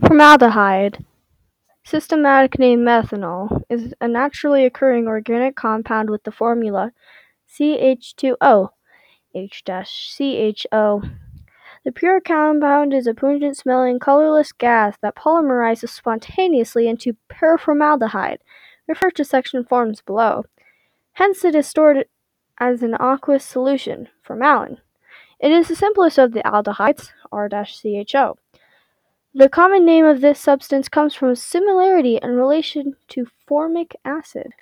Formaldehyde, systematic name methanal, is a naturally occurring organic compound with the formula CH2O H-CHO. The pure compound is a pungent smelling, colorless gas that polymerizes spontaneously into paraformaldehyde. Refer to section forms below. Hence it is stored as an aqueous solution, formalin. It is the simplest of the aldehydes, R-CHO. The common name of this substance comes from similarity in relation to formic acid.